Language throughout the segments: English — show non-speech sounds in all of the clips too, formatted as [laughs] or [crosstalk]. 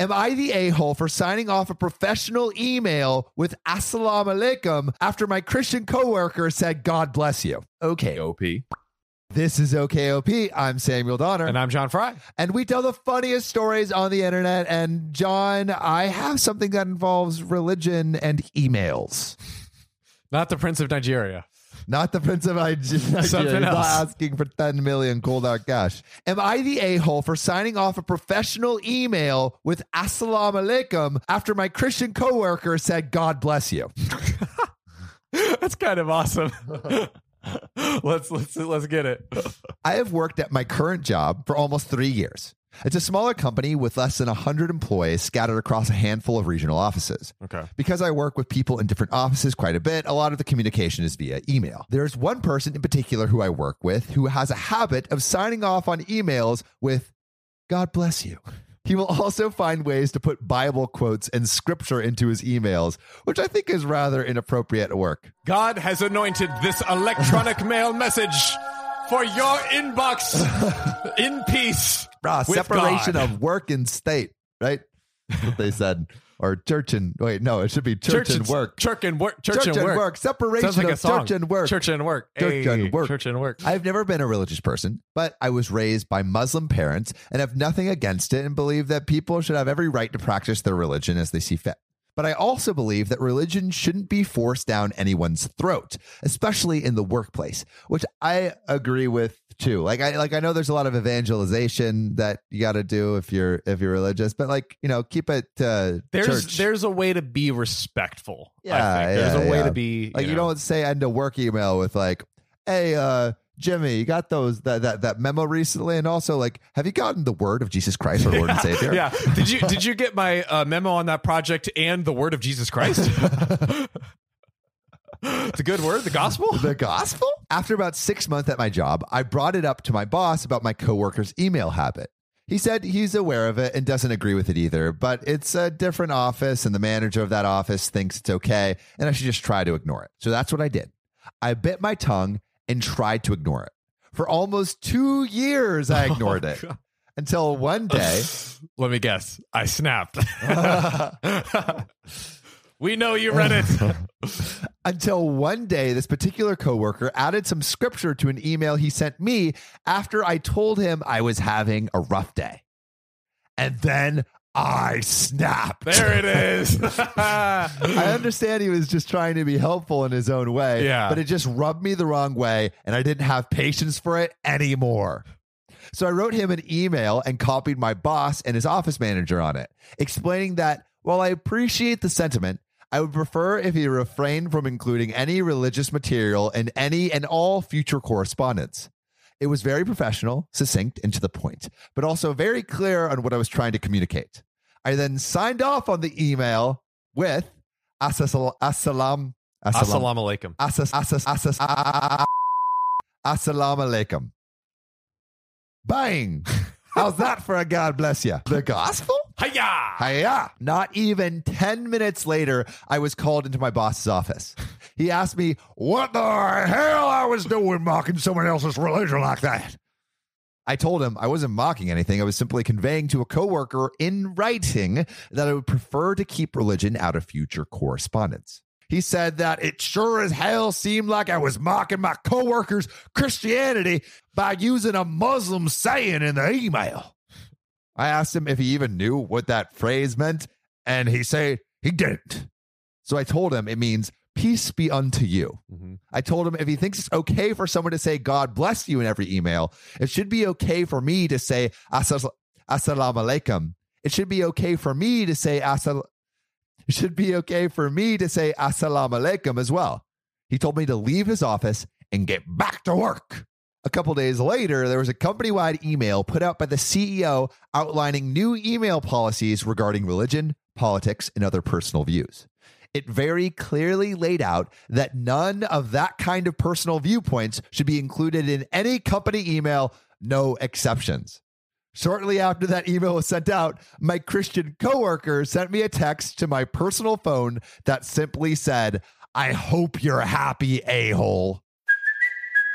Am I the a hole for signing off a professional email with Assalamu alaikum after my Christian coworker said, God bless you? Okay. OP. This is OKOP. I'm Samuel Donner. And I'm John Frye. and we tell the funniest stories on the internet. And John, I have something that involves religion and emails. [laughs] Not the Prince of Nigeria. Not the Prince of Nigeria. Something Not asking for 10 million cold hard cash. Am I the a hole for signing off a professional email with Assalamu alaikum after my Christian coworker said, God bless you? [laughs] That's kind of awesome. [laughs] let's let's let's get it. [laughs] I have worked at my current job for almost three years. It's a smaller company with less than 100 employees scattered across a handful of regional offices. Okay. Because I work with people in different offices quite a bit, a lot of the communication is via email. There's one person in particular who I work with who has a habit of signing off on emails with, God bless you. He will also find ways to put Bible quotes and scripture into his emails, which I think is rather inappropriate at work. God has anointed this electronic [laughs] mail message for your inbox in peace. With separation God. of work and state, right? That's what they said. [laughs] Or church and wait, no, it should be church, and work. Church and work. Church, Church and work. Separation like of church and work. Church and work. Church and work. Church and work. I've never been a religious person, but I was raised by Muslim parents and have nothing against it and believe that people should have every right to practice their religion as they see fit. But I also believe that religion shouldn't be forced down anyone's throat, especially in the workplace, which I agree with too. Like I like I know there's a lot of evangelization that you got to do if you're if you're religious, but like, you know, keep it uh there's church. there's a way to be respectful. I Yeah, think. There's yeah, a way yeah. to be like you, know, don't say end a work email with like hey uh jimmy you got those that, that that memo recently and also like have you gotten the word of jesus christ our lord and [laughs] savior Yeah. Did you did you get my uh, memo on that project and the word of Jesus Christ? [laughs] the good word, the gospel. the gospel after about six months at my job i brought it up to my boss about my coworker's email habit he said he's aware of it and doesn't agree with it either, but it's a different office and the manager of that office thinks it's okay and I should just try to ignore it. So that's what I did. I bit my tongue and tried to ignore it. For almost two years, I [laughs] oh, ignored it until one [laughs] day. Let me guess. I snapped. [laughs] we know you read it. until one day this particular coworker added some scripture to an email he sent me after I told him I was having a rough day. And then I snapped. There it is. [laughs] I understand he was just trying to be helpful in his own way, Yeah. but it just rubbed me the wrong way and I didn't have patience for it anymore. So I wrote him an email and copied my boss and his office manager on it, explaining that while I appreciate the sentiment, I would prefer if he refrained from including any religious material in any and all future correspondence. It was very professional, succinct, and to the point, but also very clear on what I was trying to communicate. I then signed off on the email with Assal- Assalam. Assalamu alaikum. Assalamu alaikum. Bang. [laughs] How's that for a God bless you? The gospel? Hiya! Hiya. Not even 10 minutes later, I was called into my boss's office. He asked me what the hell I was doing mocking someone else's religion like that. I told him I wasn't mocking anything. I was simply conveying to a coworker in writing that I would prefer to keep religion out of future correspondence. He said that it sure as hell seemed like I was mocking my coworker's Christianity by using a Muslim saying in the email. I asked him if he even knew what that phrase meant, and he said he didn't. So I told him it means peace be unto you. Mhm. I told him if he thinks it's okay for someone to say God bless you in every email, it should be okay for me to say "Assal- assalamu alaikum. It should be okay for me to say assal- it should be okay for me to say assalamu alaikum as well. He told me to leave his office and get back to work. A couple days later, there was a company wide email put out by the CEO outlining new email policies regarding religion, politics, and other personal views. It very clearly laid out that none of that kind of personal viewpoints should be included in any company email, no exceptions. Shortly after that email was sent out, my Christian coworker sent me a text to my personal phone that simply said, I hope you're happy, a hole.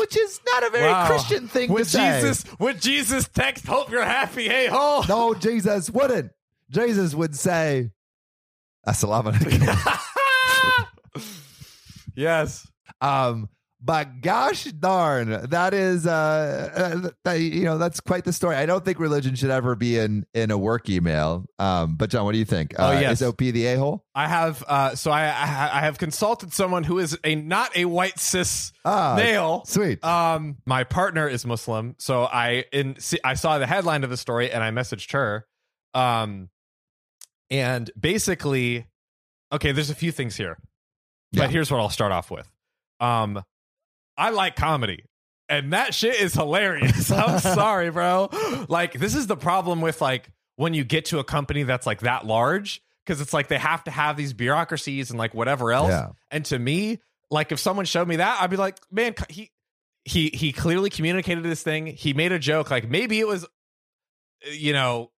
Which is not a very Wow. Christian thing would to say. Jesus, would Jesus text, hope you're happy, hey ho? No, Jesus wouldn't. Jesus would say, Assalamu alaikum. [laughs] yes. um, but gosh darn, that is, uh, uh, you know, that's quite the story. I don't think religion should ever be in in a work email. Um, but John, what do you think? Oh, uh, yes. is OP the a hole? I have uh so I I have consulted someone who is a not a white cis Ah, male. Sweet. Um my partner is Muslim, so I in I saw the headline of the story and I messaged her. Um and basically okay, there's a few things here. Yeah. But here's what I'll start off with. Um I like comedy. And that shit is hilarious. [laughs] I'm sorry, bro. Like this is the problem with like when you get to a company that's like that large because it's like they have to have these bureaucracies and like whatever else. Yeah. And to me, like if someone showed me that, I'd be like, man, he he he clearly communicated this thing. He made a joke. Like maybe it was, uh, you know,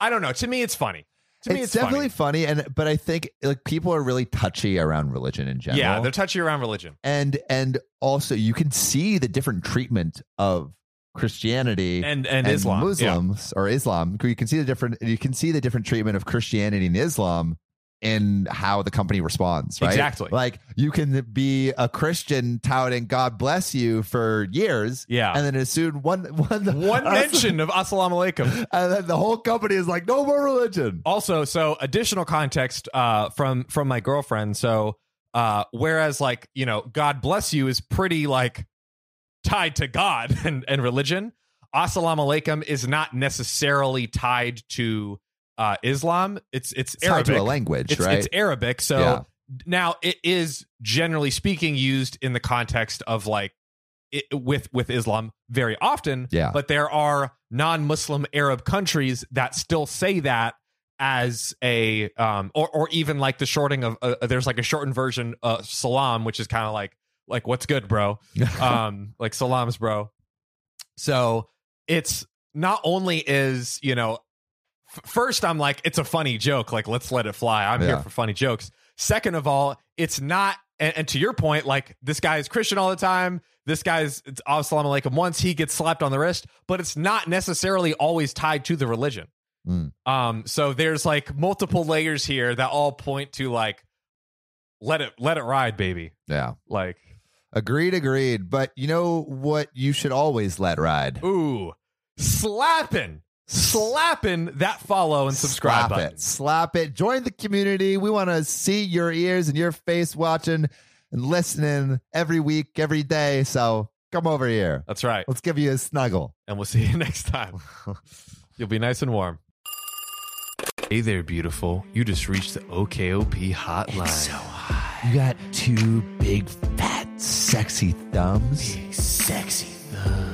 I don't know. To me, it's funny. To me, it's, it's, definitely funny. funny. and but I think like people are really touchy around religion in general. Yeah, they're touchy around religion. and and also you can see the different treatment of Christianity And and, Islam. Yeah. Muslims or Islam. You can see the different you can see the different treatment of Christianity and Islam in how the company responds, right? Exactly. Like you can be a Christian touting God bless you for years, Yeah. and then as soon one one One [laughs] mention of assalamu alaikum. and then the whole company is like, no more religion. Also, so additional context uh, from from my girlfriend. So, uh, whereas like you know, God bless you is pretty like tied to God [laughs] and and religion. Assalamu alaikum is not necessarily tied to uh, Islam. It's it's, It's Arabic. language, it's, right? It's Arabic. So Yeah. now it is generally speaking used in the context of like it, with with Islam very often. Yeah. But there are non-Muslim Arab countries that still say that as a um or or even like the shorting of uh, there's like a shortened version of salam which is kind of like like what's good bro [laughs] um like salams bro so it's not only is you know first i'm like it's a funny joke like let's let it fly i'm Yeah. here for funny jokes second of all it's not and, and to your point like this guy is christian all the time this guy's it's assalamu alaikum once he gets slapped on the wrist but it's not necessarily always tied to the religion Mm. um so there's like multiple layers here that all point to like let it let it ride baby yeah. like Agreed, agreed. But you know what you should always let ride? ooh slapping slapping that follow and subscribe Slap button. it. Slap it. Join the community. We want to see your ears and your face watching and listening every week, every day. So come over here. That's right. Let's give you a snuggle. And we'll see you [laughs] next time. [laughs] You'll be nice and warm. Hey there, beautiful. You just reached the OKOP hotline. You got two big, fat, sexy thumbs. sexy thumbs.